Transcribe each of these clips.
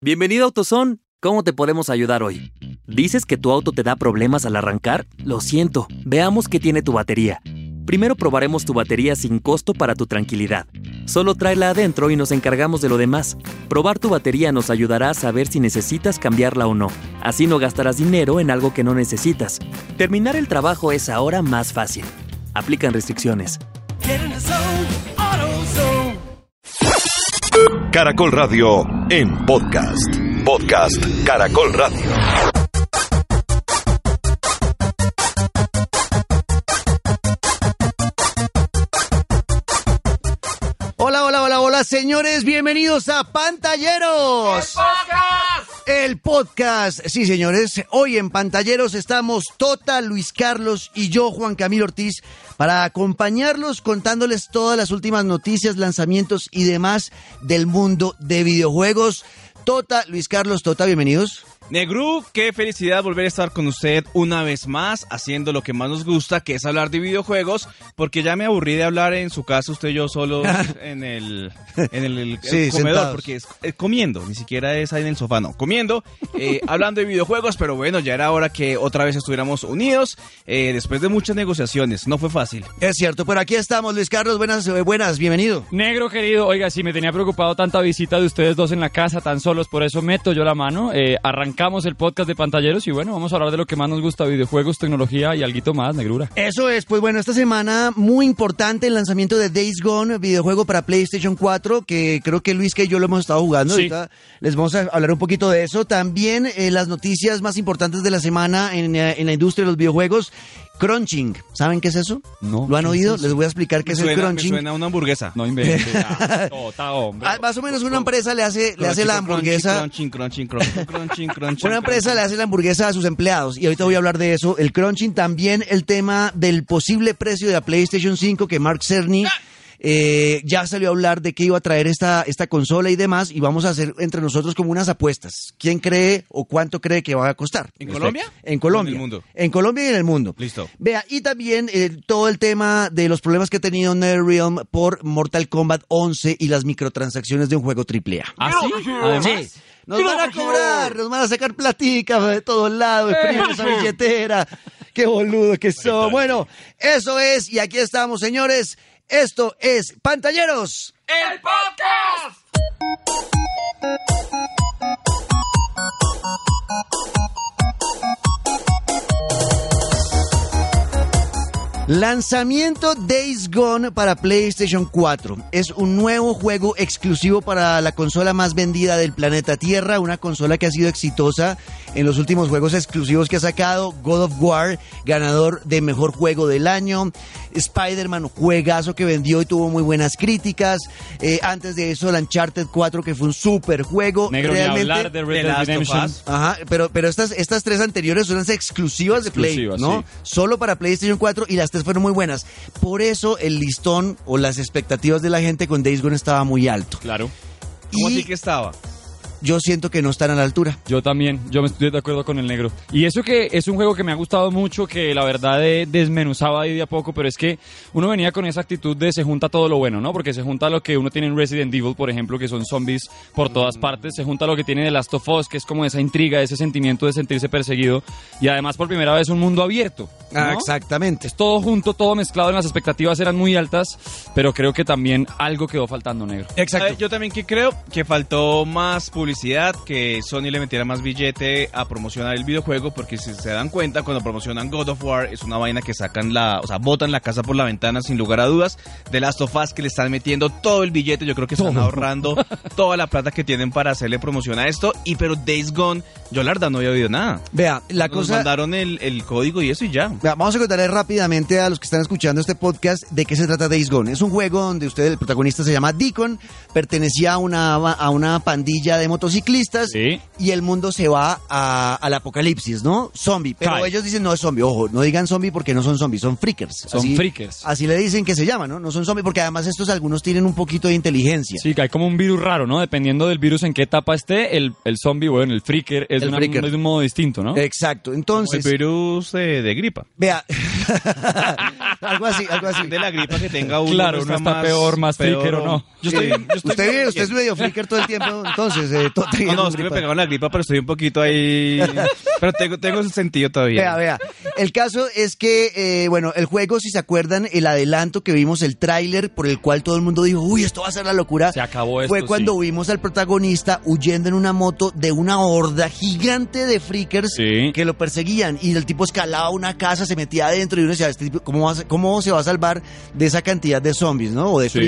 Bienvenido a AutoZone. ¿Cómo te podemos ayudar hoy? ¿Dices que tu auto te da problemas al arrancar? Lo siento. Veamos qué tiene tu batería. Primero probaremos tu batería sin costo para tu tranquilidad. Solo tráela adentro y nos encargamos de lo demás. Probar tu batería nos ayudará a saber si necesitas cambiarla o no. Así no gastarás dinero en algo que no necesitas. Terminar el trabajo es ahora más fácil. Aplican restricciones. Caracol Radio en podcast. Podcast Caracol Radio. Hola, hola, hola, hola, señores, bienvenidos a Pantalleros. El podcast, sí señores, hoy en Pantalleros estamos Tota, Luis Carlos y yo, Juan Camilo Ortiz, para acompañarlos contándoles todas las últimas noticias, lanzamientos y demás del mundo de videojuegos. Tota, Luis Carlos, Tota, bienvenidos. Negru, qué felicidad volver a estar con usted una vez más, haciendo lo que más nos gusta, que es hablar de videojuegos, porque ya me aburrí de hablar en su casa, usted y yo solo en el, en el, el Sí, comedor, sentados. porque es eh, comiendo, ni siquiera es ahí en el sofá, no, comiendo, eh, hablando de videojuegos, pero bueno, ya era hora que otra vez estuviéramos unidos, eh, después de muchas negociaciones, no fue fácil. Es cierto, pero aquí estamos, Luis Carlos, buenas, buenas, bienvenido. Negro querido, oiga, si me tenía preocupado tanta visita de ustedes dos en la casa, tan solos, por eso meto yo la mano. Eh, arrancamos el podcast de pantalleros y bueno, vamos a hablar de lo que más nos gusta, videojuegos, tecnología y alguito más, negrura. Eso es, pues bueno, esta semana muy importante el lanzamiento de Days Gone, videojuego para PlayStation 4, que creo que Luis que yo lo hemos estado jugando. Sí. Ahorita les vamos a hablar un poquito de eso. También eh, las noticias más importantes de la semana en, eh, en la industria de los videojuegos. Crunching, ¿saben qué es eso? No, ¿Lo han ¿qué es oído? Les voy a explicar qué Me es el suena, me crunching. suena a una hamburguesa. No inventes. ah, tota, hombre. Ah, más o menos una empresa le hace, le hace la hamburguesa. Crunching, crunching, crunching, crunching, crunching. Una empresa le hace la hamburguesa a sus empleados y ahorita voy a hablar de eso. El crunching, también el tema del posible precio de la PlayStation 5 que Mark Cerny eh, ya salió a hablar de que iba a traer esta, esta consola y demás y vamos a hacer entre nosotros como unas apuestas. ¿Quién cree o cuánto cree que va a costar? ¿En Colombia? En Colombia. ¿O en el mundo? En Colombia y en el mundo. Listo. Vea, y también eh, todo el tema de los problemas que ha tenido NetherRealm por Mortal Kombat 11 y las microtransacciones de un juego AAA. ¿Ah, sí? Además. Sí. Nos van a cobrar, nos van a sacar platica de todos lados, exprimen esa billetera. Qué boludo que son. Bueno, eso es, y aquí estamos, señores. Esto es Pantalleros. Lanzamiento Days Gone para PlayStation 4. Es un nuevo juego exclusivo para la consola más vendida del planeta Tierra, una consola que ha sido exitosa en los últimos juegos exclusivos que ha sacado. God of War, ganador de mejor juego del año. Spider-Man, juegazo que vendió y tuvo muy buenas críticas. Eh, antes de eso, el Uncharted 4, que fue un super juego. Negro, ni Realmente- hablar de Red Dead Redemption. Ajá, pero, pero estas, estas tres anteriores son las exclusivas de Play, ¿no? sí. Solo para PlayStation 4 y las tres fueron muy buenas. Por eso el listón o las expectativas de la gente con Days Gone estaba muy alto. Claro. ¿Cómo y así que estaba? Yo siento que no están a la altura. Yo también, yo me estoy de acuerdo con el negro. Y eso que es un juego que me ha gustado mucho, que la verdad eh, desmenuzaba ahí de a poco, pero es que uno venía con esa actitud de se junta todo lo bueno, ¿no? Porque se junta lo que uno tiene en Resident Evil, por ejemplo, que son zombies por todas partes, se junta lo que tiene de Last of Us, que es como esa intriga, ese sentimiento de sentirse perseguido, y además por primera vez un mundo abierto. ¿no? Ah, exactamente. Es todo junto, todo mezclado, en las expectativas eran muy altas, pero creo que también algo quedó faltando, negro. Exacto. Eh, yo también que creo que faltó más publicidad, que Sony le metiera más billete a promocionar el videojuego, porque si se dan cuenta, cuando promocionan God of War es una vaina que sacan la, o sea, botan la casa por la ventana sin lugar a dudas. De Last of Us que le están metiendo todo el billete, yo creo que están ahorrando toda la plata que tienen para hacerle promoción a esto. Y pero Days Gone, yo la verdad no había oído nada. Vea, la Nos cosa... mandaron el, el código y eso y ya. Vea, Vamos a contarle rápidamente a los que están escuchando este podcast de qué se trata Days Gone. Es un juego donde usted, el protagonista se llama Deacon, pertenecía a una, a una pandilla de motociclistas Sí. y el mundo se va a- al apocalipsis, ¿no? Zombie. Pero Cae. ellos dicen no es zombie. Ojo, no digan zombie porque no son zombies, son freakers. Son freakers. Así le dicen que se llaman, ¿no? No son zombies porque además estos algunos tienen un poquito de inteligencia. Sí, que hay como un virus raro, ¿no? Dependiendo del virus en qué etapa esté, el, el zombie, bueno, el freaker es, El de una- freaker. es de un modo distinto, ¿no? Exacto. El Entonces, virus eh, de gripa. vea, algo así, algo así. De la gripa que tenga uno. Claro, uno está peor, más freaker o no. Yo estoy, Eh, yo estoy usted, bien. usted es medio freaker todo el tiempo, entonces, eh, todo te- No, no, es que me pegaron la gripa, pero estoy un poquito ahí. Pero tengo, tengo ese sentido todavía. Vea, vea. El caso es que, eh, bueno, el juego, si se acuerdan, el adelanto que vimos, el tráiler por el cual todo el mundo dijo, uy, esto va a ser la locura. Se acabó esto, Fue cuando sí. vimos al protagonista huyendo en una moto de una horda gigante de freakers Sí. que lo perseguían. Y el tipo escalaba una casa, se metía adentro y uno decía, este tipo, ¿cómo, va a- ¿cómo se va a salvar de esa cantidad de zombies, no? O de Sí.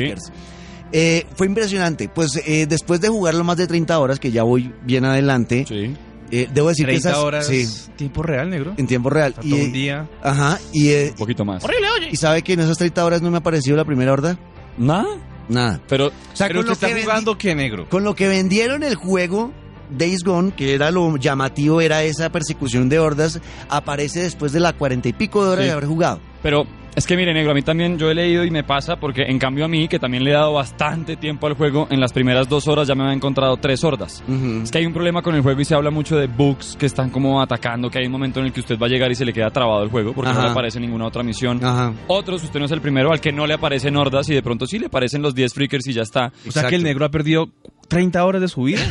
Eh, fue impresionante. Pues eh, después de jugarlo más de 30 horas, que ya voy bien adelante, Sí. eh, debo decir 30 que esas... horas. Sí, Tiempo real, negro. en tiempo real. Y, un día. Ajá, y, eh, Un poquito más. ¿y sabe que en esas 30 horas no me ha aparecido la primera horda? Nada. Nada. Pero O sea, Pero con lo, que está jugando qué, negro. con lo que vendieron el juego, Days Gone, que era lo llamativo, era esa persecución de hordas, aparece después de la cuarenta y pico de horas Sí. de haber jugado. Pero es que mire, negro, a mí también yo he leído y me pasa porque en cambio a mí, que también le he dado bastante tiempo al juego, en las primeras dos horas ya me han encontrado tres hordas. Es que hay un problema con el juego y se habla mucho de bugs que están como atacando, que hay un momento en el que usted va a llegar y se le queda trabado el juego porque no le aparece ninguna otra misión. Ajá. Otros, usted no es el primero al que no le aparecen hordas y de pronto sí le aparecen los 10 freakers y ya está. O sea que el negro ha perdido 30 horas de su vida.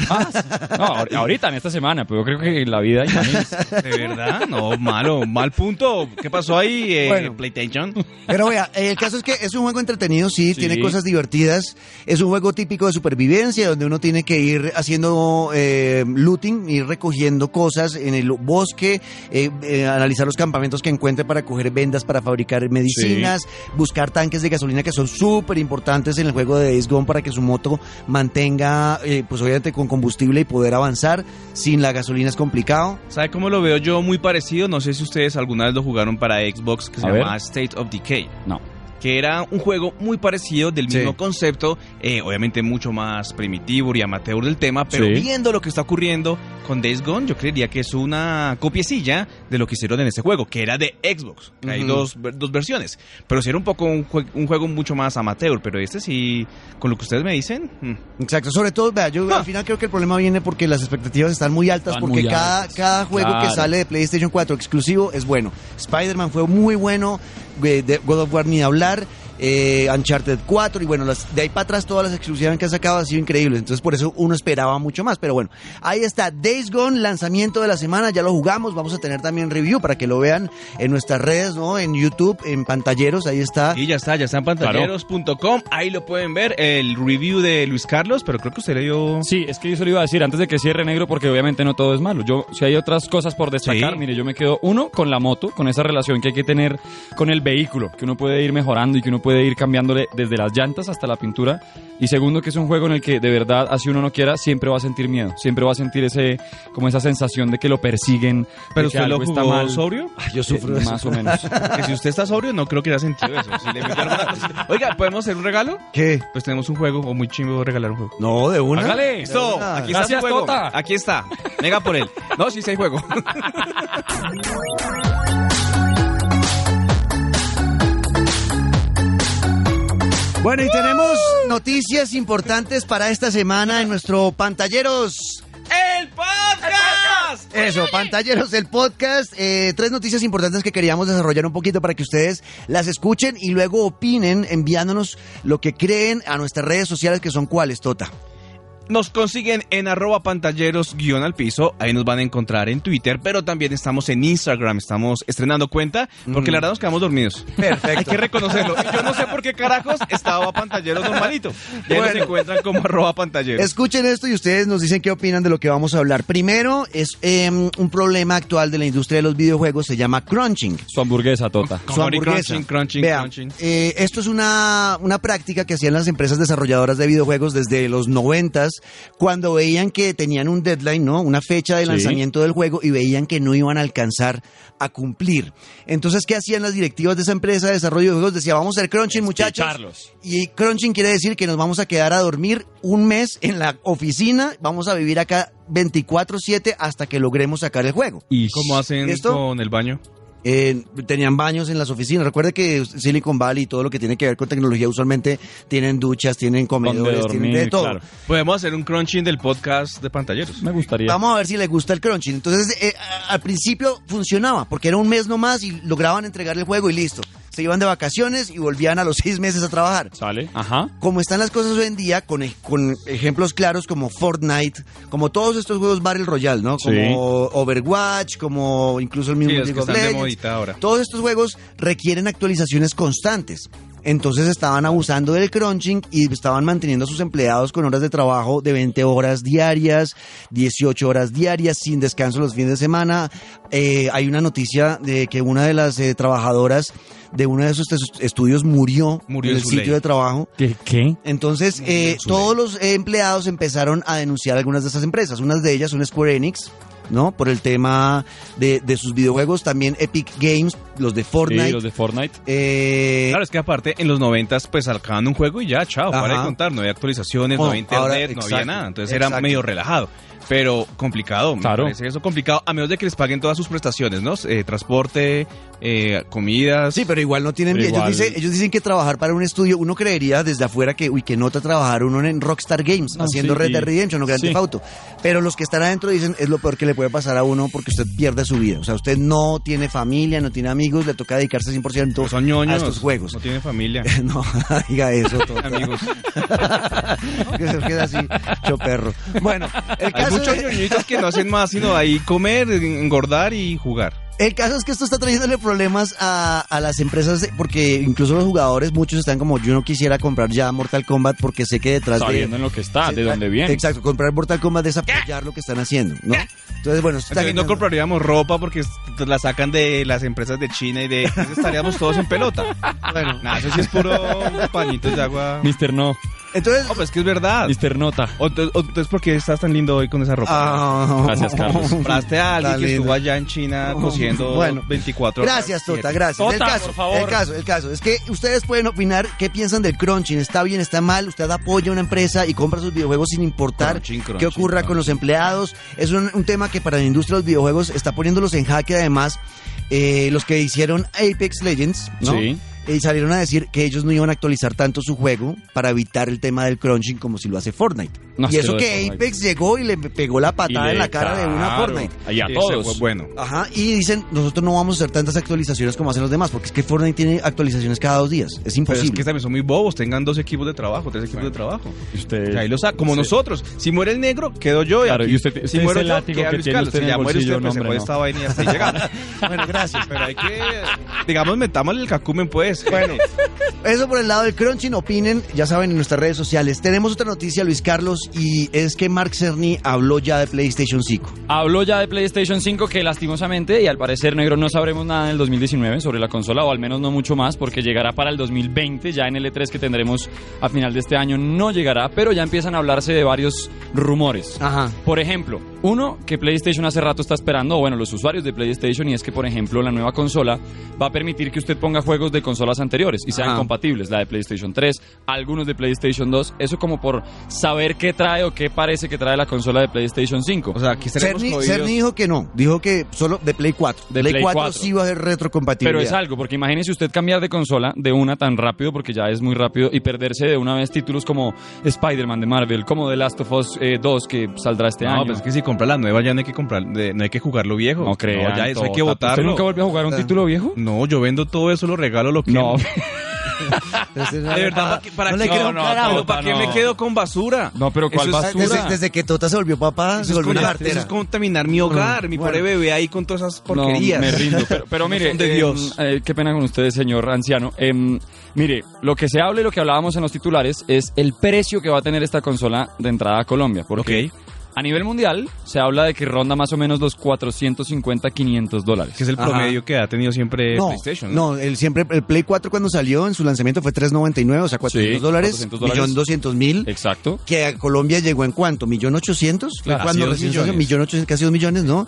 No, ahor- ahorita en esta semana, pero yo creo que en la vida imagínese. ¿De verdad? No, malo. Mal punto. ¿Qué pasó ahí, eh, Bueno. PlayStation? Pero vea, eh, el caso es que es un juego entretenido, sí, Sí. tiene cosas divertidas. Es un juego típico de supervivencia, donde uno tiene que ir haciendo eh, looting, ir recogiendo cosas en el bosque, eh, eh, analizar los campamentos que encuentre para coger vendas para fabricar medicinas, buscar tanques de gasolina que son súper importantes en el juego de Days Gone para que su moto mantenga, eh, pues obviamente con combustible y poder avanzar. Sin la gasolina es complicado. ¿Sabe cómo lo veo yo? Muy parecido. No sé si ustedes alguna vez lo jugaron para Xbox, que se llama. State of Decay. No. Que era un juego muy parecido del Sí. mismo concepto, eh, obviamente mucho más primitivo y amateur del tema, pero Sí. viendo lo que está ocurriendo con Days Gone, yo creería que es una copiecilla de lo que hicieron en este juego, que era de Xbox. Hay dos, dos versiones, pero sí era un poco un, jue- un juego mucho más amateur, pero este sí, con lo que ustedes me dicen, mm, Exacto, sobre todo, vea, yo Ah. al final creo que el problema viene porque las expectativas están muy altas, Están porque muy cada, altas. cada juego que sale de PlayStation 4 exclusivo es bueno. Spider-Man fue muy bueno, de God of War ni hablar, eh, Uncharted 4 y bueno, las, de ahí para atrás todas las exclusivas que han sacado han sido increíbles, entonces por eso uno esperaba mucho más, pero bueno, ahí está Days Gone, lanzamiento de la semana, ya lo jugamos, vamos a tener también review para que lo vean en nuestras redes, ¿no? En YouTube, en pantalleros, ahí está. y ya está, ya está en pantalleros.com, ahí lo pueden ver, el review de Luis Carlos, pero creo que usted le dio... Sí, es que yo se lo iba a decir antes de que cierre negro porque obviamente no todo es malo. Yo, si hay otras cosas por destacar, Sí. mire, yo me quedo uno con la moto, con esa relación que hay que tener con el vehículo, que uno puede ir mejorando y que uno puede ir cambiándole desde las llantas hasta la pintura. Y segundo, que es un juego en el que de verdad, así uno no quiera, siempre va a sentir miedo, siempre va a sentir ese, como esa sensación de que lo persiguen, ¿Pero usted lo está mal. sobrio? yo sufro de Eh, más o menos. Que si usted está sobrio, no creo que haya sentido eso. Si le cosita- Oiga, ¿podemos hacer un regalo? ¿Qué? Pues tenemos un juego, o muy chimbo regalar un juego. No, de una. Hágale. Listo, una. aquí está Gracias, su juego. Tota. Aquí está. Venga por él. No, sí, sí hay juego. Bueno, y tenemos noticias importantes para esta semana en nuestro Pantalleros. ¡El podcast! Eso, Pantalleros del podcast. Eh, tres noticias importantes que queríamos desarrollar un poquito para que ustedes las escuchen y luego opinen enviándonos lo que creen a nuestras redes sociales que son cuáles, Tota. Nos consiguen en arroba pantalleros guion al piso. Ahí nos van a encontrar en Twitter, pero también estamos en Instagram. Estamos estrenando cuenta porque la verdad nos quedamos dormidos. Perfecto. Hay que reconocerlo. Y yo no sé por qué carajos estaba pantalleros normalito. Y ahí nos Bueno. encuentran como arroba pantalleros. Escuchen esto y ustedes nos dicen qué opinan de lo que vamos a hablar. Primero, es em, un problema actual de la industria de los videojuegos, se llama crunching. Su hamburguesa, Tota. su hamburguesa. crunching, crunching, Vea, crunching. eh, esto es una, una práctica que hacían las empresas desarrolladoras de videojuegos desde los cuando veían que tenían un deadline, ¿no? Una fecha de Sí. lanzamiento del juego y veían que no iban a alcanzar a cumplir. Entonces, ¿qué hacían las directivas de esa empresa de desarrollo de juegos? Decía, vamos a hacer crunching, muchachos. Despecharlos. Y crunching quiere decir que nos vamos a quedar a dormir un mes en la oficina, vamos a vivir acá 24/7 hasta que logremos sacar el juego. Y ¿Cómo hacen ¿Esto? con el baño? Eh, tenían baños en las oficinas. Recuerde que Silicon Valley y todo lo que tiene que ver con tecnología usualmente tienen duchas, tienen comedores, dormir, tienen de todo. claro. Podemos hacer un crunching del podcast de pantalleros. me gustaría. Vamos a ver si les gusta el crunching. Entonces, eh, a- al principio funcionaba, porque era un mes nomás y lograban entregar el juego y listo. Se iban de vacaciones y volvían a los seis meses a trabajar. ¿Sale? Ajá. Como están las cosas hoy en día, con, ej- con ejemplos claros como Fortnite, como todos estos juegos Battle Royale, ¿no? Como Sí. Overwatch, como incluso el mismo Sí, League que of están de Legends. modita ahora. Todos estos juegos requieren actualizaciones constantes. Entonces estaban abusando del crunching y estaban manteniendo a sus empleados con horas de trabajo de 20 horas diarias, 18 horas diarias, sin descanso los fines de semana. Eh, hay una noticia de que una de las eh, trabajadoras de uno de esos est- estudios murió, Murió en el sitio ley. de trabajo. ¿Qué? ¿Qué? Entonces, eh, todos los empleados empezaron a denunciar algunas de estas empresas. Unas de ellas son Square Enix, ¿no? Por el tema de, de sus videojuegos. También Epic Games, los de Fortnite. Sí, los de Fortnite. Eh, Claro, es que aparte en los noventas pues sacaban un juego y ya, chao, para de contar, no había actualizaciones, no Oh, había internet, ahora, no había nada, entonces era medio relajado. Pero complicado, me Claro. parece eso complicado, a menos de que les paguen todas sus prestaciones, ¿no? Eh, transporte, eh, comidas. Sí, pero igual no tienen... Ellos, igual- dicen, ellos dicen que trabajar para un estudio, uno creería desde afuera que, uy, que nota trabajar uno en Rockstar Games, No, haciendo sí, Red Dead Redemption o Grand sí. Theft Auto. Pero los que están adentro dicen, es lo peor que le puede pasar a uno porque usted pierde su vida. O sea, usted no tiene familia, no tiene amigos, le toca dedicarse 100% Pues son ñoños, a estos juegos. no tienen familia, No, diga eso, todo. amigos. que se queda así, choperro. Bueno, el caso, muchos ñoñitos que no hacen más sino ahí comer, engordar y jugar. el caso es que esto está trayéndole problemas a, a las empresas, porque incluso los jugadores, muchos están como, yo no quisiera comprar ya Mortal Kombat porque sé que detrás Sabiendo de... en lo que está, de dónde viene. Exacto, comprar Mortal Kombat es apoyar lo que están haciendo, ¿no? Entonces, bueno, esto está Entonces no compraríamos ropa porque la sacan de las empresas de China y de... entonces estaríamos todos en pelota. Bueno, Nah, eso sí es puro pañitos de agua. Mr. No, entonces... No, pues es que es verdad. Mr. Nota. O, ent- o entonces, ¿por qué estás tan lindo hoy con esa ropa? ah, Gracias, Carlos. Compraste a alguien que estuvo allá en China cosiendo Bueno. 24 horas. Gracias, Tota, gracias. el Tota, caso, por favor. el caso, el caso. Es que ustedes pueden opinar qué piensan del crunching. ¿Está bien, está mal? ¿Usted apoya una empresa y compra sus videojuegos sin importar Crunching, crunching, qué ocurra con los empleados? Es un, un tema que para la industria de los videojuegos está poniéndolos en jaque además. eh, los que hicieron Apex Legends, ¿no? Sí. Y salieron a decir que ellos no iban a actualizar tanto su juego para evitar el tema del crunching como si lo hace Fortnite. No, y que eso que Fortnite. Apex llegó y le pegó la Y patada le- en la cara de una Fortnite. Y a todos. fue bueno. Ajá, y dicen, nosotros no vamos a hacer tantas actualizaciones como hacen los demás, porque es que Fortnite tiene actualizaciones cada dos días. Es Pero imposible. es que también son muy bobos. Tengan dos equipos de trabajo, tres equipos de trabajo. Y usted- ahí lo sa- como Sí. nosotros. Si muere el negro, quedo yo. Claro, aquí. y usted- si ese yo, látigo queda que Luis tiene Carlos. Si ya el muere usted, pues se no, puede esta vaina y hasta ahí llegamos. Bueno, gracias. Pero hay que, digamos, metámosle el cacumen, pues. Bueno, eso por el lado del crunching, opinen, ya saben, en nuestras redes sociales. Tenemos otra noticia, Luis Carlos, y es que Mark Cerny habló ya de PlayStation 5. Habló ya de PlayStation 5 que lastimosamente y al parecer negro no sabremos nada en el 2019 sobre la consola o al menos no mucho más porque llegará para el 2020 ya en el E3 que tendremos a final de este año no llegará pero ya empiezan a hablarse de varios rumores. Ajá. Por ejemplo, uno que PlayStation hace rato está esperando, o bueno, los usuarios de PlayStation, y es que, por ejemplo, la nueva consola va a permitir que usted ponga juegos de consolas anteriores y sean Ajá. compatibles, la de PlayStation 3, algunos de PlayStation 2, eso como por saber qué trae o qué parece que trae la consola de PlayStation 5. O sea, aquí Cerny. Cerny dijo que no, dijo que solo de Play 4. De Play, Play 4, 4. sí va a ser retrocompatibilidad. Pero es algo, porque imagínese usted cambiar de consola de una tan rápido, porque ya es muy rápido, y perderse de una vez títulos como Spider-Man de Marvel, como The Last of Us eh, 2, que saldrá este No, año. pues es que si compra la nueva ya no hay que comprar, de- no hay que jugar lo viejo. No crean, ya eso hay que Tota. ¿Usted votarlo. nunca volvió a jugar un título viejo? No, yo vendo todo eso, lo regalo, lo que No. Entonces, De verdad, ¿para qué, para no qué- no, carajo. ¿para qué no. me quedo con basura? No, pero ¿cuál Eso es- basura? Desde, desde que Tota se volvió papá, Eso se es, volvió una cartera. eso es contaminar mi hogar, mi Bueno. pobre bebé ahí con todas esas porquerías. No, me rindo. Pero, pero mire, de em, Dios. eh, qué pena con ustedes, señor anciano. Em, mire, lo que se habla y lo que hablábamos en los titulares es el precio que va a tener esta consola de entrada a Colombia. Porque Ok. A nivel mundial, se habla de que ronda más o menos los 450, 500 dólares. Que es el Ajá. promedio que ha tenido siempre No, PlayStation. ¿no? no, el, siempre, el Play 4 cuando salió en su lanzamiento fue 3.99, o sea, 400 Sí, dólares, 400 dólares. millón 200 mil. Exacto. que a Colombia llegó en cuánto, millón ochocientos, Claro, cuando recién millón ochocientos, casi dos millones, ¿no?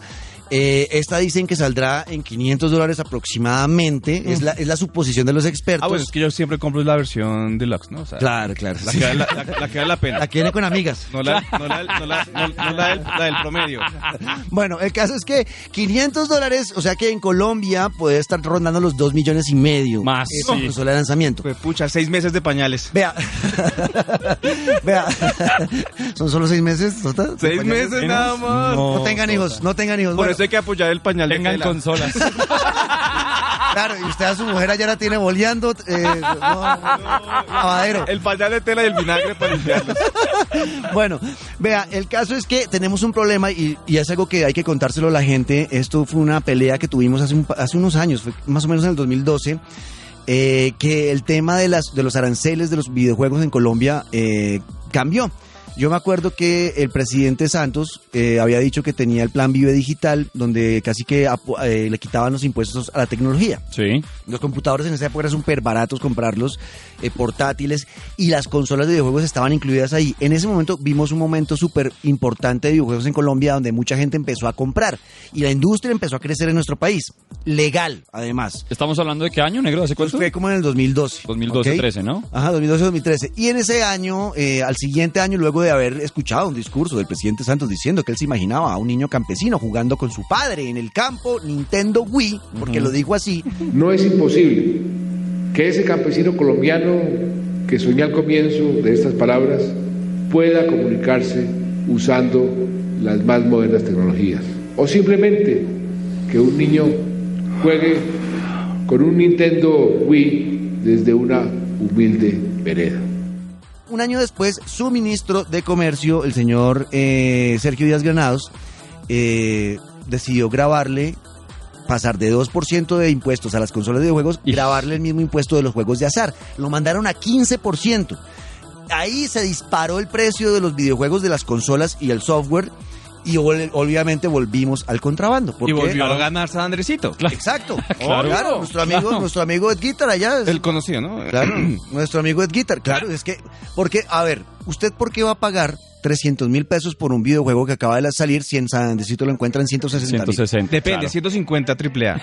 Eh, esta dicen que saldrá en 500 dólares aproximadamente, es, la, es la suposición de los expertos. Ah, bueno, es que yo siempre compro la versión deluxe, ¿no? O sea, Claro, claro. La sí. que, la, la- la que vale la pena. La que viene con amigas. No la, no la, no la, no- no la del, la del promedio. Bueno, el caso es que 500 dólares, o sea que en Colombia puede estar rondando los 2 millones y medio. Más, sí. consola de lanzamiento. Pues pucha, seis meses de pañales. Vea, vea, son solo seis meses. Seis meses nada más. No tengan hijos, no tengan hijos. Por Bueno, eso hay que apoyar el pañal de Tengan tela. consolas. Claro, y usted a su mujer allá la tiene boleando, eh, no, lavadero. El pañal de tela y el vinagre para limpiarlos. Bueno, vea, el caso es que tenemos un problema y, y es algo que hay que contárselo a la gente. Esto fue una pelea que tuvimos hace, un pa- hace unos años, fue más o menos en el 2012, eh, que el tema de, las, de los aranceles de los videojuegos en Colombia eh, cambió. Yo me acuerdo que el presidente Santos eh, había dicho que tenía el plan Vive Digital, donde casi que eh, le quitaban los impuestos a la tecnología. Sí. Los computadores en esa época eran súper baratos comprarlos, eh, portátiles, y las consolas de videojuegos estaban incluidas ahí. En ese momento vimos un momento súper importante de videojuegos en Colombia donde mucha gente empezó a comprar y la industria empezó a crecer en nuestro país. Legal, además. Estamos hablando de qué año, negro, ¿hace Pues cuánto? fue como en el 2012. 2012, ¿ok? 13, ¿no? Ajá, 2012-2013. Y en ese año, eh, al siguiente año, luego de haber escuchado un discurso del presidente Santos diciendo que él se imaginaba a un niño campesino jugando con su padre en el campo Nintendo Wii, porque lo dijo así, No es imposible que ese campesino colombiano que soñé al comienzo de estas palabras pueda comunicarse usando las más modernas tecnologías. O simplemente que un niño juegue con un Nintendo Wii desde una humilde vereda. Un año después, su ministro de Comercio, el señor eh, Sergio Díaz Granados, eh, decidió grabarle, pasar de 2% de impuestos a las consolas de videojuegos, y grabarle el mismo impuesto de los juegos de azar. Lo mandaron a 15%. Ahí se disparó el precio de los videojuegos, de las consolas y el software, y vol- obviamente volvimos al contrabando. Y volvió a ganar San Andresito. Exacto. Claro. Claro, nuestro amigo, Claro. nuestro amigo Ed Guitar allá. es- El conocido, ¿no? Claro, nuestro amigo Ed Guitar. Claro, es que, porque, a ver, ¿usted por qué va a pagar 300 mil pesos por un videojuego que acaba de salir si en San Andresito lo encuentra en 160 mil? 160. Depende, claro. 150 triple A.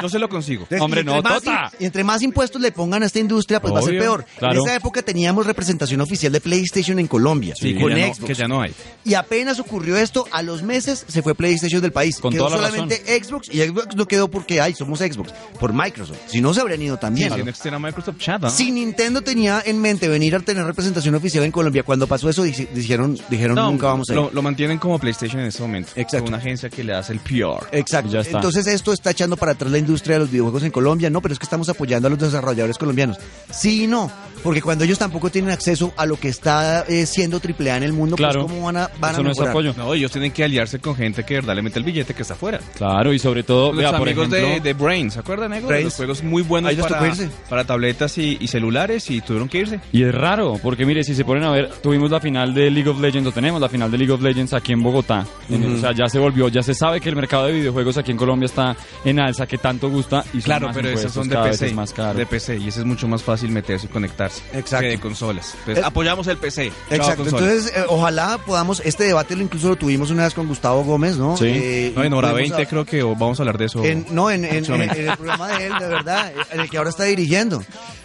No se lo consigo. Entonces, Hombre, no, más Tota. y entre más impuestos le pongan a esta industria, pues va a ser peor. claro. En esa época teníamos representación oficial de PlayStation en Colombia, Sí, que con ya, no, Xbox. que ya no hay. Y apenas ocurrió esto, a los meses se fue PlayStation del país. Con quedó toda la solamente Xbox y Xbox no quedó porque, ay, somos Xbox, por Microsoft. Si no, se habrían ido también. Si no existiera Microsoft Chat, ¿no? Si Nintendo tenía en mente venir a tener representación oficial en Colombia, cuando pasó eso, dijeron, dijeron No, nunca vamos a ir. lo, lo mantienen como PlayStation en ese momento. Exacto. Una agencia que le hace el PR. Exacto. Ya está. Entonces esto está echando para atrás la industria de los videojuegos en Colombia. No, pero es que estamos apoyando a los desarrolladores colombianos. Sí y no, porque cuando ellos tampoco tienen acceso a lo que está eh, siendo AAA en el mundo, Claro. pues cómo van a, van Eso a no es mejorar? apoyo. No, ellos tienen que aliarse con gente que de verdad le mete el billete que está afuera. Claro, y sobre todo, Los vea, por amigos ejemplo... de, de Brain, ¿se acuerdan, Nego? Brains. Los juegos muy buenos para, irse. para tabletas y, y celulares y tuvieron que irse. Y es raro, porque mire, si se ponen a ver, tuvimos la final de League of Legends, o tenemos la final de League of Legends aquí en Bogotá. En el- o sea, ya se volvió, ya se sabe que el mercado de videojuegos aquí en Colombia está en alza, que tanto gusta. Y Claro, pero esas impuestos, son de PC. es más caro. De PC. Y ese es mucho más fácil meterse y conectarse. Exacto. Que de consolas. Entonces, Eh, apoyamos el PC. Exacto, entonces eh, ojalá podamos, este debate lo incluso lo tuvimos una vez con Gustavo Gómez, ¿no? Sí. Eh, No, en hora pudimos 20 a- creo que vamos a hablar de eso. En, no, en, en- en el programa de él, de verdad, en el que ahora está dirigiendo.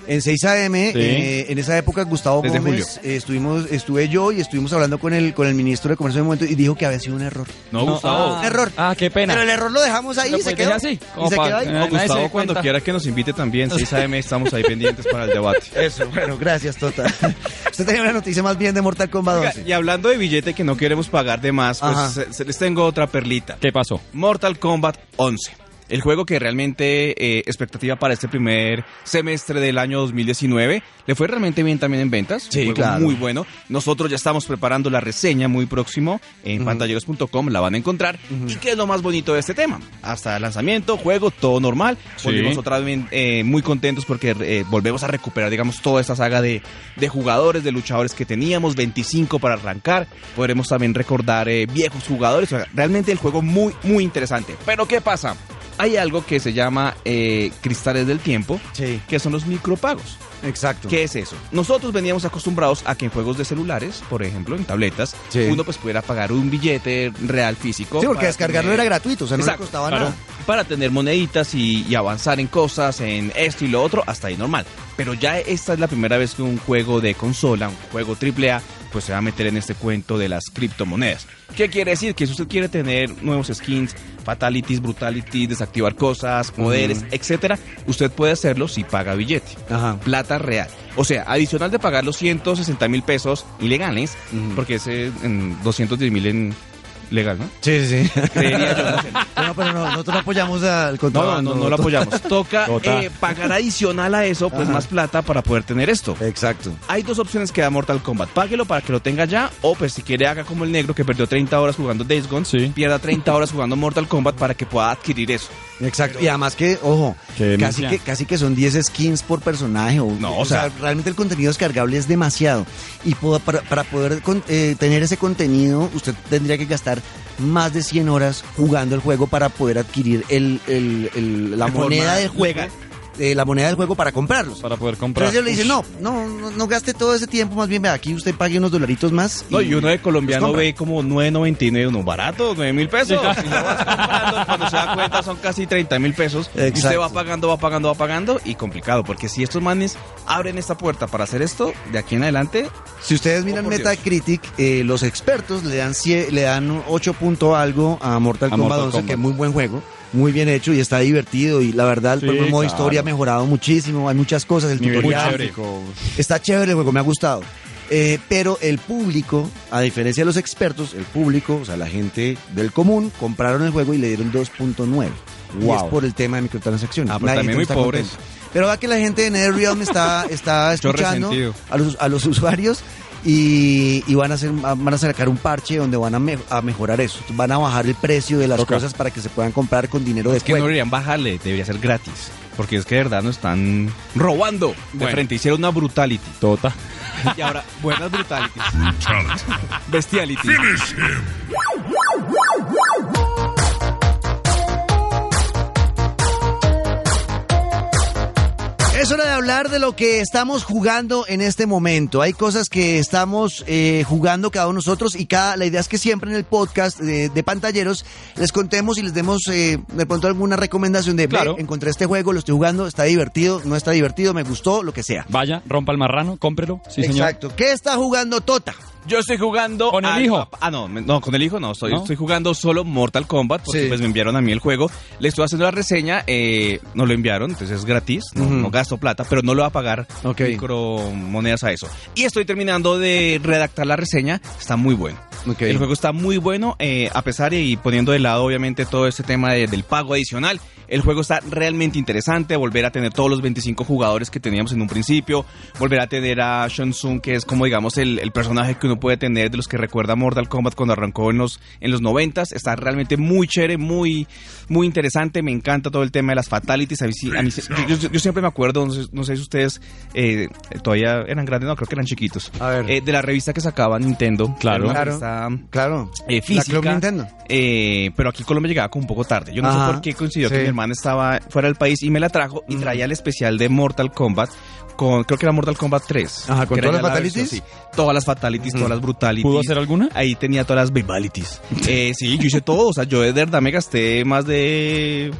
En 6 AM, eh, en esa época Gustavo Desde Gómez, eh, estuvimos, estuve yo y estuvimos hablando con el, con el ministro de Comercio en un momento y dijo que había sido un error. no, Gustavo. ah, Un error. Ah, qué pena. Pero el error lo dejamos ahí y se quedó. así, y se quedó ahí. No, Gustavo, cuando quiera que nos invite también, 6 AM estamos ahí pendientes para el debate. Eso, bueno, gracias, Tota. Usted tenía una noticia más bien de Mortal Kombat Oiga, 11. y hablando de billete que no queremos pagar de más, pues Ajá. se- se- les tengo otra perlita. ¿Qué pasó? Mortal Kombat 11. El juego que realmente eh, expectativa para este primer semestre del año 2019 le fue realmente bien también en ventas. Sí, juego claro. muy bueno. Nosotros ya estamos preparando la reseña muy próximo en pantalleros.com, la van a encontrar. ¿Y qué es lo más bonito de este tema? Hasta el lanzamiento, juego, todo normal. Sí. Volvimos otra vez eh, muy contentos porque eh, volvemos a recuperar, digamos, toda esta saga de, de jugadores, de luchadores que teníamos, 25 para arrancar. Podremos también recordar viejos jugadores. O sea, realmente el juego muy, muy interesante. Pero ¿qué pasa? Hay algo que se llama eh, cristales del tiempo, Sí, que son los micropagos. exacto. ¿Qué es eso? Nosotros veníamos acostumbrados a que en juegos de celulares, por ejemplo, en tabletas, Sí. uno pues pudiera pagar un billete real físico. Sí, porque descargarlo tener- era gratuito, o sea, no le costaba nada. para tener moneditas y, y avanzar en cosas, en esto y lo otro, hasta ahí normal. Pero ya esta es la primera vez que un juego de consola, un juego AAA, pues se va a meter en este cuento de las criptomonedas. ¿Qué quiere decir? Que si usted quiere tener nuevos skins, fatalities, brutalities, desactivar cosas, poderes, etcétera, usted puede hacerlo si paga billete. Ajá. Plata real. O sea, adicional de pagar los 160 mil pesos ilegales, porque es eh, en 210 mil en legal, ¿no? Sí, sí, sí. Creería yo, no sé. No, pero no, nosotros no apoyamos al No, contrabando. no, no, no lo apoyamos. Toca eh, pagar adicional a eso, pues Ajá. más plata para poder tener esto. Exacto. Hay dos opciones que da Mortal Kombat. Páguelo para que lo tenga ya, o pues si quiere haga como el negro que perdió 30 horas jugando Days Gone, Sí. pierda 30 horas jugando Mortal Kombat para que pueda adquirir eso. Exacto. Y además que, ojo, casi que, casi que son 10 skins por personaje. O, No, o sea, sea- realmente el contenido descargable es demasiado. Y para, para poder con- eh, tener ese contenido, usted tendría que gastar más de 100 horas jugando el juego para poder adquirir el, el- el- la De moneda forma del juego. Eh, la moneda del juego para comprarlos. Para poder comprar. Entonces ellos le dicen, no, no, no, no gaste todo ese tiempo, más bien vea, aquí usted pague unos dolaritos más. No, y uno de colombiano ve como 9.99, uno barato, 9 mil pesos. Sí, claro. Y lo vas comprando, cuando se da cuenta son casi 30 mil pesos. Y usted Exacto. va pagando, va pagando, va pagando. Y complicado, porque si estos manes abren esta puerta para hacer esto, de aquí en adelante, Si ustedes miran Oh. Metacritic, eh, los expertos le dan cie- le dan 8 punto algo a Mortal A Kombat Mortal 11, Kombat. que es muy buen juego, muy bien hecho y está divertido y la verdad el Sí, propio modo claro. historia ha mejorado muchísimo, hay muchas cosas, el Nivel tutorial, gráfico. está chévere el juego, me ha gustado. Eh, pero el público, a diferencia de los expertos, el público, o sea, la gente del común, compraron el juego y le dieron 2.9. Y Wow. es por el tema de microtransacciones. Ah, pero Nadie también muy pobres. contento. Pero va que la gente de NetherRealm está, está escuchando a los, a los usuarios y, y van, a hacer, van a sacar un parche donde van a, me- a mejorar eso. Van a bajar el precio de las cosas para que se puedan comprar con dinero de es que no deberían bajarle, debería ser gratis. Porque es que de verdad nos están robando de Bueno. frente. Hicieron una brutality. Tota. Y ahora, buenas brutalities. Bestiality. Es hora de hablar de lo que estamos jugando en este momento. Hay cosas que estamos eh, jugando cada uno de nosotros y cada, la idea es que siempre en el podcast de, de pantalleros les contemos y les demos eh, de pronto alguna recomendación de, Claro. encontré este juego, lo estoy jugando, está divertido, no está divertido, me gustó, lo que sea. Vaya, rompa el marrano, cómprelo. Sí, señor. Exacto. ¿Qué está jugando Tota? Yo estoy jugando ¿Con el hijo? Ah, no, no, con el hijo no. Estoy, ¿No? estoy jugando solo Mortal Kombat porque Sí. pues me enviaron a mí el juego. Le estoy haciendo la reseña, eh, no lo enviaron, entonces es gratis, no, gasto plata, pero no lo va a pagar Ok. micromonedas a eso. Y estoy terminando de redactar la reseña, está muy bueno. El juego está muy bueno, eh, a pesar y poniendo de lado obviamente todo este tema de- del pago adicional. El juego está realmente interesante, volver a tener todos los 25 jugadores que teníamos en un principio, volver a tener a Shang Tsung, que es como digamos el, el personaje que uno puede tener de los que recuerda Mortal Kombat cuando arrancó en los, en los 90 Está realmente muy chévere, muy, muy interesante, me encanta todo el tema de las fatalities. A mí sí- a mí yo, yo- yo siempre me acuerdo, no sé, no sé si ustedes eh, todavía eran grandes, no, creo que eran chiquitos, A ver. eh, de la revista que sacaba Nintendo. Claro. Claro. Claro. eh, La física. Club Nintendo. eh, pero aquí en Colombia llegaba como un poco tarde. Yo no Ajá, sé por qué coincidió sí. que mi hermana estaba fuera del país y me la trajo y traía el especial de Mortal Kombat con, creo que era Mortal Kombat 3. Ajá, ¿con todas las la versión, fatalities? sí. todas las fatalities, todas las brutalities. ¿Pudo hacer alguna? Ahí tenía todas las vivalities. Eh, sí, yo hice todo. O sea, yo de verdad me gasté más de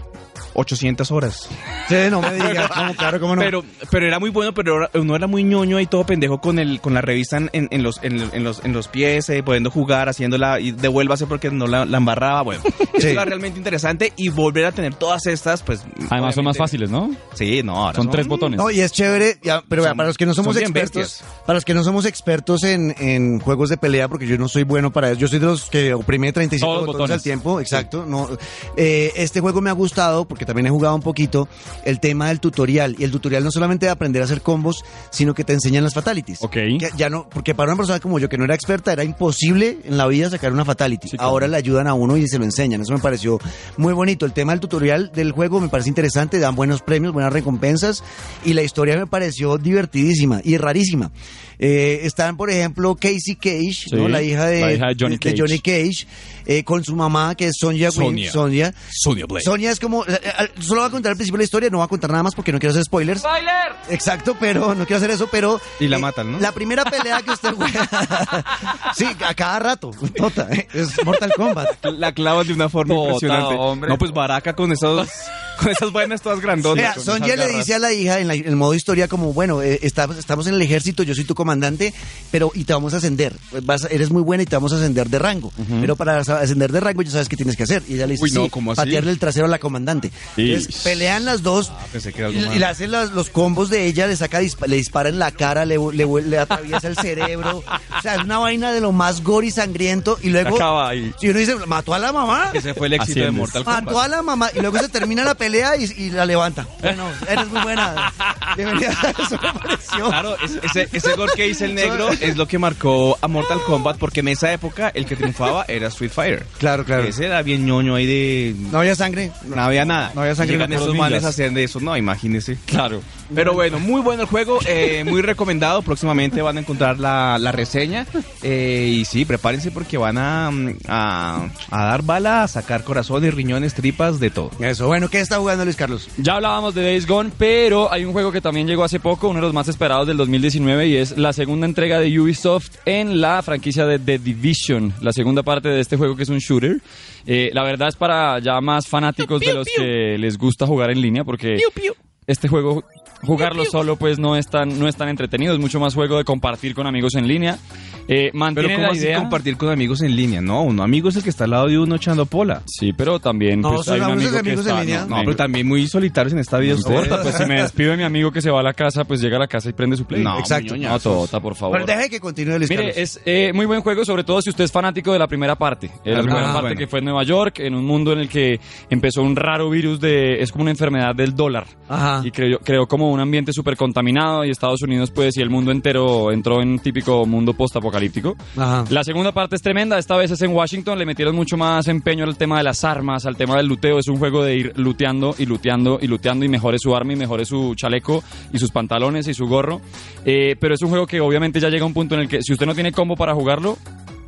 800 horas. Sí, no me digas. Claro, ¿cómo no? Pero, pero era muy bueno, pero uno era muy ñoño y todo pendejo con el, con la revista en, en los, en, en los, en los pies, eh, pudiendo jugar, haciéndola y devuélvase porque no la, la embarraba. Bueno, Sí. eso era realmente interesante y volver a tener todas estas, pues. Además son más fáciles, ¿no? Sí, no, ahora Son tres botones. No, y es chévere, ya, pero vea, Son- para los que no somos expertos, para los que no somos expertos en, en juegos de pelea, porque yo no soy bueno para eso, yo soy de los que oprime 35 Todos botones, botones. al tiempo, exacto. No, eh, este juego me ha gustado porque porque también he jugado un poquito, el tema del tutorial. Y el tutorial no solamente de aprender a hacer combos, sino que te enseñan las fatalities. Ok. Que ya no, porque para una persona como yo que no era experta, era imposible en la vida sacar una fatality. Sí, claro. Ahora le ayudan a uno y se lo enseñan. Eso me pareció muy bonito. El tema del tutorial del juego me parece interesante, dan buenos premios, buenas recompensas. Y la historia me pareció divertidísima y rarísima. Eh, están, por ejemplo, Casey Cage, ¿no? Sí, la hija de, la hija de Johnny Cage. Johnny Cage, eh, con su mamá, que es Wynn. Sonia. Sonia. Sonia Blade. Sonia es como. Solo voy a contar al principio la historia, no voy a contar nada más porque no quiero hacer spoilers. ¡Spoiler! Exacto, pero no quiero hacer eso, pero. Y la eh, matan, ¿no? La primera pelea que usted juega. sí, a cada rato. Tota, eh, es Mortal Kombat. La clavas de una forma Tota, impresionante. hombre. No, pues Baraka con esos, con esas vainas todas O sea, Sonja esas le dice a la hija en, la- en el modo historia como, bueno, eh, estamos, estamos en el ejército, yo soy tu comandante, pero y te vamos a ascender. Vas a- eres muy buena y te vamos a ascender de rango. Pero para as- ascender de rango ya sabes qué tienes que hacer. Y ella le dice, Uy, no, sí, ¿cómo así? patearle el trasero a la comandante. Entonces pelean las dos Ah, pensé que era y, algo y más. le hacen las- los combos de ella, le saca dispa- le dispara en la cara, le, le, le atraviesa el cerebro. O sea, es una vaina de lo más gore y sangriento. Y luego, Acaba ahí. si uno dice, mató a la mamá. Ese fue el éxito de. Mortal Kombat. Mató a la mamá y luego se termina la pelea y, y la levanta. Bueno, eres muy buena. Bienvenida. Eso me pareció. Claro, es- ese, ese gol que dice el negro es lo que marcó a Mortal Kombat porque en esa época el que triunfaba era Street Fighter. Claro, claro. Ese era bien ñoño ahí de... No había sangre. No había nada. No había sangre, Llegan no, esos ninjas. hacer de eso. No, imagínese. Claro. Pero bueno, muy bueno el juego, eh, muy recomendado. Próximamente van a encontrar la, la reseña. Eh, y sí, prepárense porque van a, mm, a, a dar bala, a sacar corazones, riñones, tripas, de todo. Eso, bueno, ¿qué está jugando Luis Carlos? Ya hablábamos de Days Gone, pero hay un juego que también llegó hace poco, uno de los más esperados del 2019, y es la segunda entrega de Ubisoft en la franquicia de The Division, la segunda parte de este juego que es un shooter. Eh, la verdad es para ya más fanáticos de los que les gusta jugar en línea, porque este juego jugarlo solo pues no es tan no es tan entretenido, es mucho más juego de compartir con amigos en línea. Eh, Pero mantiene ¿cómo la así idea. compartir con amigos en línea? No, un amigo es el que está al lado de uno echando pola. Sí, pero también No, pues, son hay un amigos amigo que amigos en está- línea. No, pero también muy solitarios en esta vida ustedes. pues si me despido de mi amigo que se va a la casa, pues llega a la casa y prende su play. No, Exacto. No. Tota, por favor. Bueno, deje que continúe Luis Mire, es eh, muy buen juego, sobre todo si usted es fanático de la primera parte. Eh, la Ah, primera bueno. parte que fue en Nueva York, en un mundo en el que empezó un raro virus de... Es como una enfermedad del dólar. Ajá. Y creó, creó como un ambiente súper contaminado y Estados Unidos, pues, y el mundo entero entró en un típico mundo postapocalíptico. La segunda parte es tremenda, esta vez es en Washington, le metieron mucho más empeño al tema de las armas, al tema del luteo, es un juego de ir luteando y luteando y luteando y mejore su arma y mejore su chaleco y sus pantalones y su gorro, Eh, pero es un juego que obviamente ya llega a un punto en el que si usted no tiene combo para jugarlo,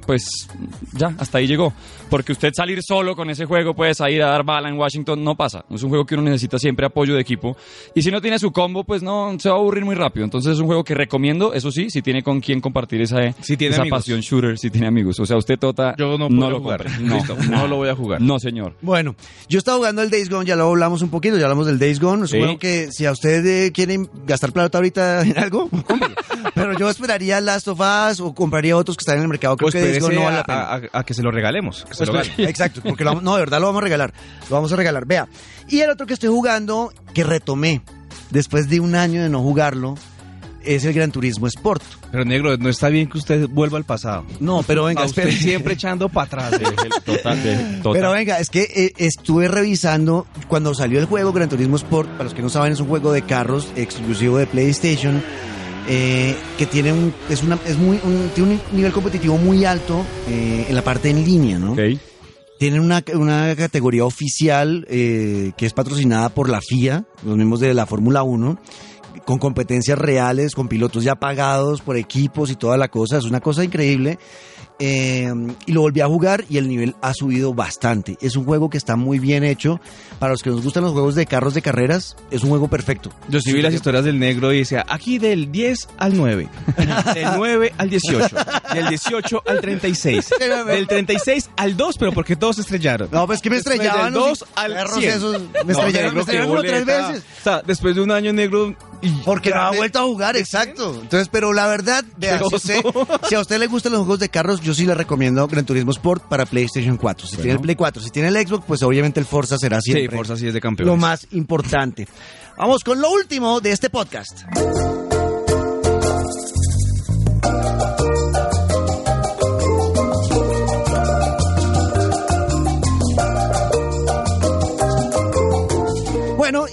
pues ya, hasta ahí llegó. Porque usted salir solo con ese juego, pues a ir a dar bala en Washington, no pasa. Es un juego que uno necesita siempre apoyo de equipo. Y si no tiene su combo, pues no, se va a aburrir muy rápido. Entonces es un juego que recomiendo, eso sí, si tiene con quién compartir esa, Si tiene esa amigos. pasión shooter, si tiene amigos. O sea, usted Tota, Yo no puedo lo jugar. No, Listo, no lo voy a jugar. No, señor. Bueno, yo estaba jugando el Days Gone, ya lo hablamos un poquito, ya hablamos del Days Gone. Sí. Supongo que si a usted eh, quieren gastar plata ahorita en algo. Pero yo esperaría Last of Us o compraría otros que están en el mercado. Creo Pues que No vale a, la pena. a- a que se lo regalemos. que se Pues, lo exacto, porque lo vamos- no, de verdad lo vamos a regalar. Lo vamos a regalar. Vea. Y el otro que estoy jugando, que retomé después de un año de no jugarlo, es el Gran Turismo Sport. Pero negro, no está bien que usted vuelva al pasado. No, pero venga, A usted siempre echando para atrás. Total. Pero venga, es que eh, estuve revisando cuando salió el juego Gran Turismo Sport, para los que no saben, es un juego de carros exclusivo de PlayStation, eh, que tiene un, es una, es muy, un, tiene un nivel competitivo muy alto eh, en la parte en línea, ¿no? Tienen una, una categoría oficial eh, que es patrocinada por la FIA, los mismos de la Fórmula 1, con competencias reales, con pilotos ya pagados por equipos y toda la cosa. Es una cosa increíble. Eh, y lo volví a jugar y el nivel ha subido bastante. Es un juego que está muy bien hecho. Para los que nos gustan los juegos de carros de carreras, es un juego perfecto. Yo sí vi las historias del negro y decía, aquí del 10 al 9, del 9 al 18, del 18 al 36, del 36 al 2, pero porque todos se estrellaron. No, pues que me estrellaban. Del los 2 al perros 100. esos, me No, estrellaron, me negro, qué estrellaron como tres veces. O sea, después de un año negro... Porque no ha vuelto a jugar, exacto. Entonces, pero la verdad, vea, si, usted- a usted le gustan los juegos de carros, yo sí le recomiendo Gran Turismo Sport para PlayStation 4. Si tiene el Play 4, si tiene el Xbox, pues obviamente el Forza será Sí, siempre Forza sí es de campeones. lo más importante. Vamos con lo último de este podcast.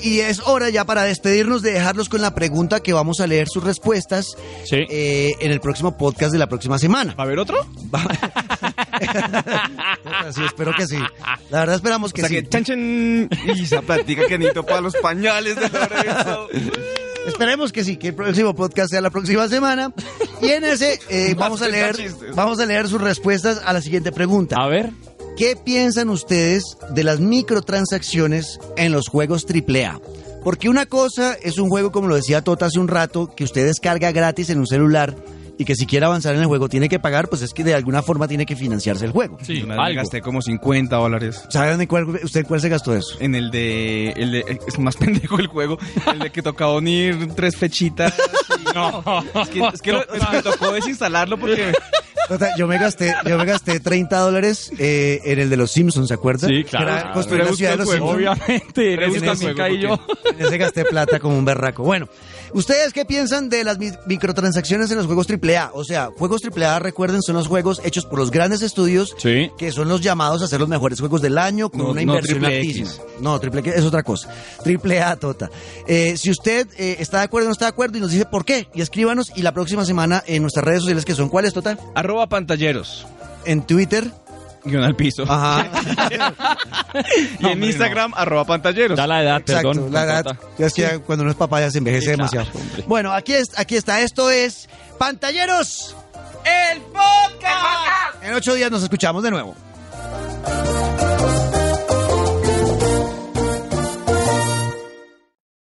Y es hora ya para despedirnos de dejarlos con la pregunta que vamos a leer sus respuestas Sí. eh, en el próximo podcast de la próxima semana. ¿Va a haber otro? sí, espero que sí. La verdad esperamos O que sea sí. que chan chan. Y esa plática que necesito para los pañales de Lorenzo. Esperemos que sí, que el próximo podcast sea la próxima semana. Y en ese eh, vamos a leer, vamos a leer sus respuestas a la siguiente pregunta. A ver. ¿Qué piensan ustedes de las microtransacciones en los juegos AAA? Porque una cosa es un juego, como lo decía Tota hace un rato, que usted descarga gratis en un celular y que si quiere avanzar en el juego tiene que pagar, pues es que de alguna forma tiene que financiarse el juego. Sí, Una vez gasté como 50 dólares. ¿Saben de cuál, usted cuál se gastó eso? En el de, el de- Es más pendejo el juego. El de que tocaba unir tres fechitas. No. Es que, es que lo- es que me tocó desinstalarlo porque. Tota, Yo me gasté, yo me gasté 30 dólares eh, en el de los Simpsons, ¿se acuerdan? Sí, claro. Era Claro. construir Me la ciudad de los. Simpsons. Obviamente, eso gusta juego, caí yo. En ese gasté plata como un berraco. Bueno, ¿ustedes qué piensan de las mi- microtransacciones en los juegos AAA? O sea, juegos AAA, recuerden, son los juegos hechos por los grandes estudios Sí. que son los llamados a ser los mejores juegos del año con No, una no inversión triple altísima. X. No, triple X es otra cosa. Triple A, Tota. Eh, si usted eh, está de acuerdo o no está de acuerdo y nos dice por qué, y escríbanos y la próxima semana en nuestras redes sociales que son cuáles, Tota? Arroba pantalleros. En Twitter. Guión al piso. Ajá. Y en Instagram, arroba pantalleros. Da la edad, Exacto, perdón. la edad. Ya es que ya cuando uno es papá ya se envejece Sí, claro, demasiado. hombre. Bueno, aquí, es, aquí está. Esto es Pantalleros. ¡El podcast! En ocho días nos escuchamos de nuevo.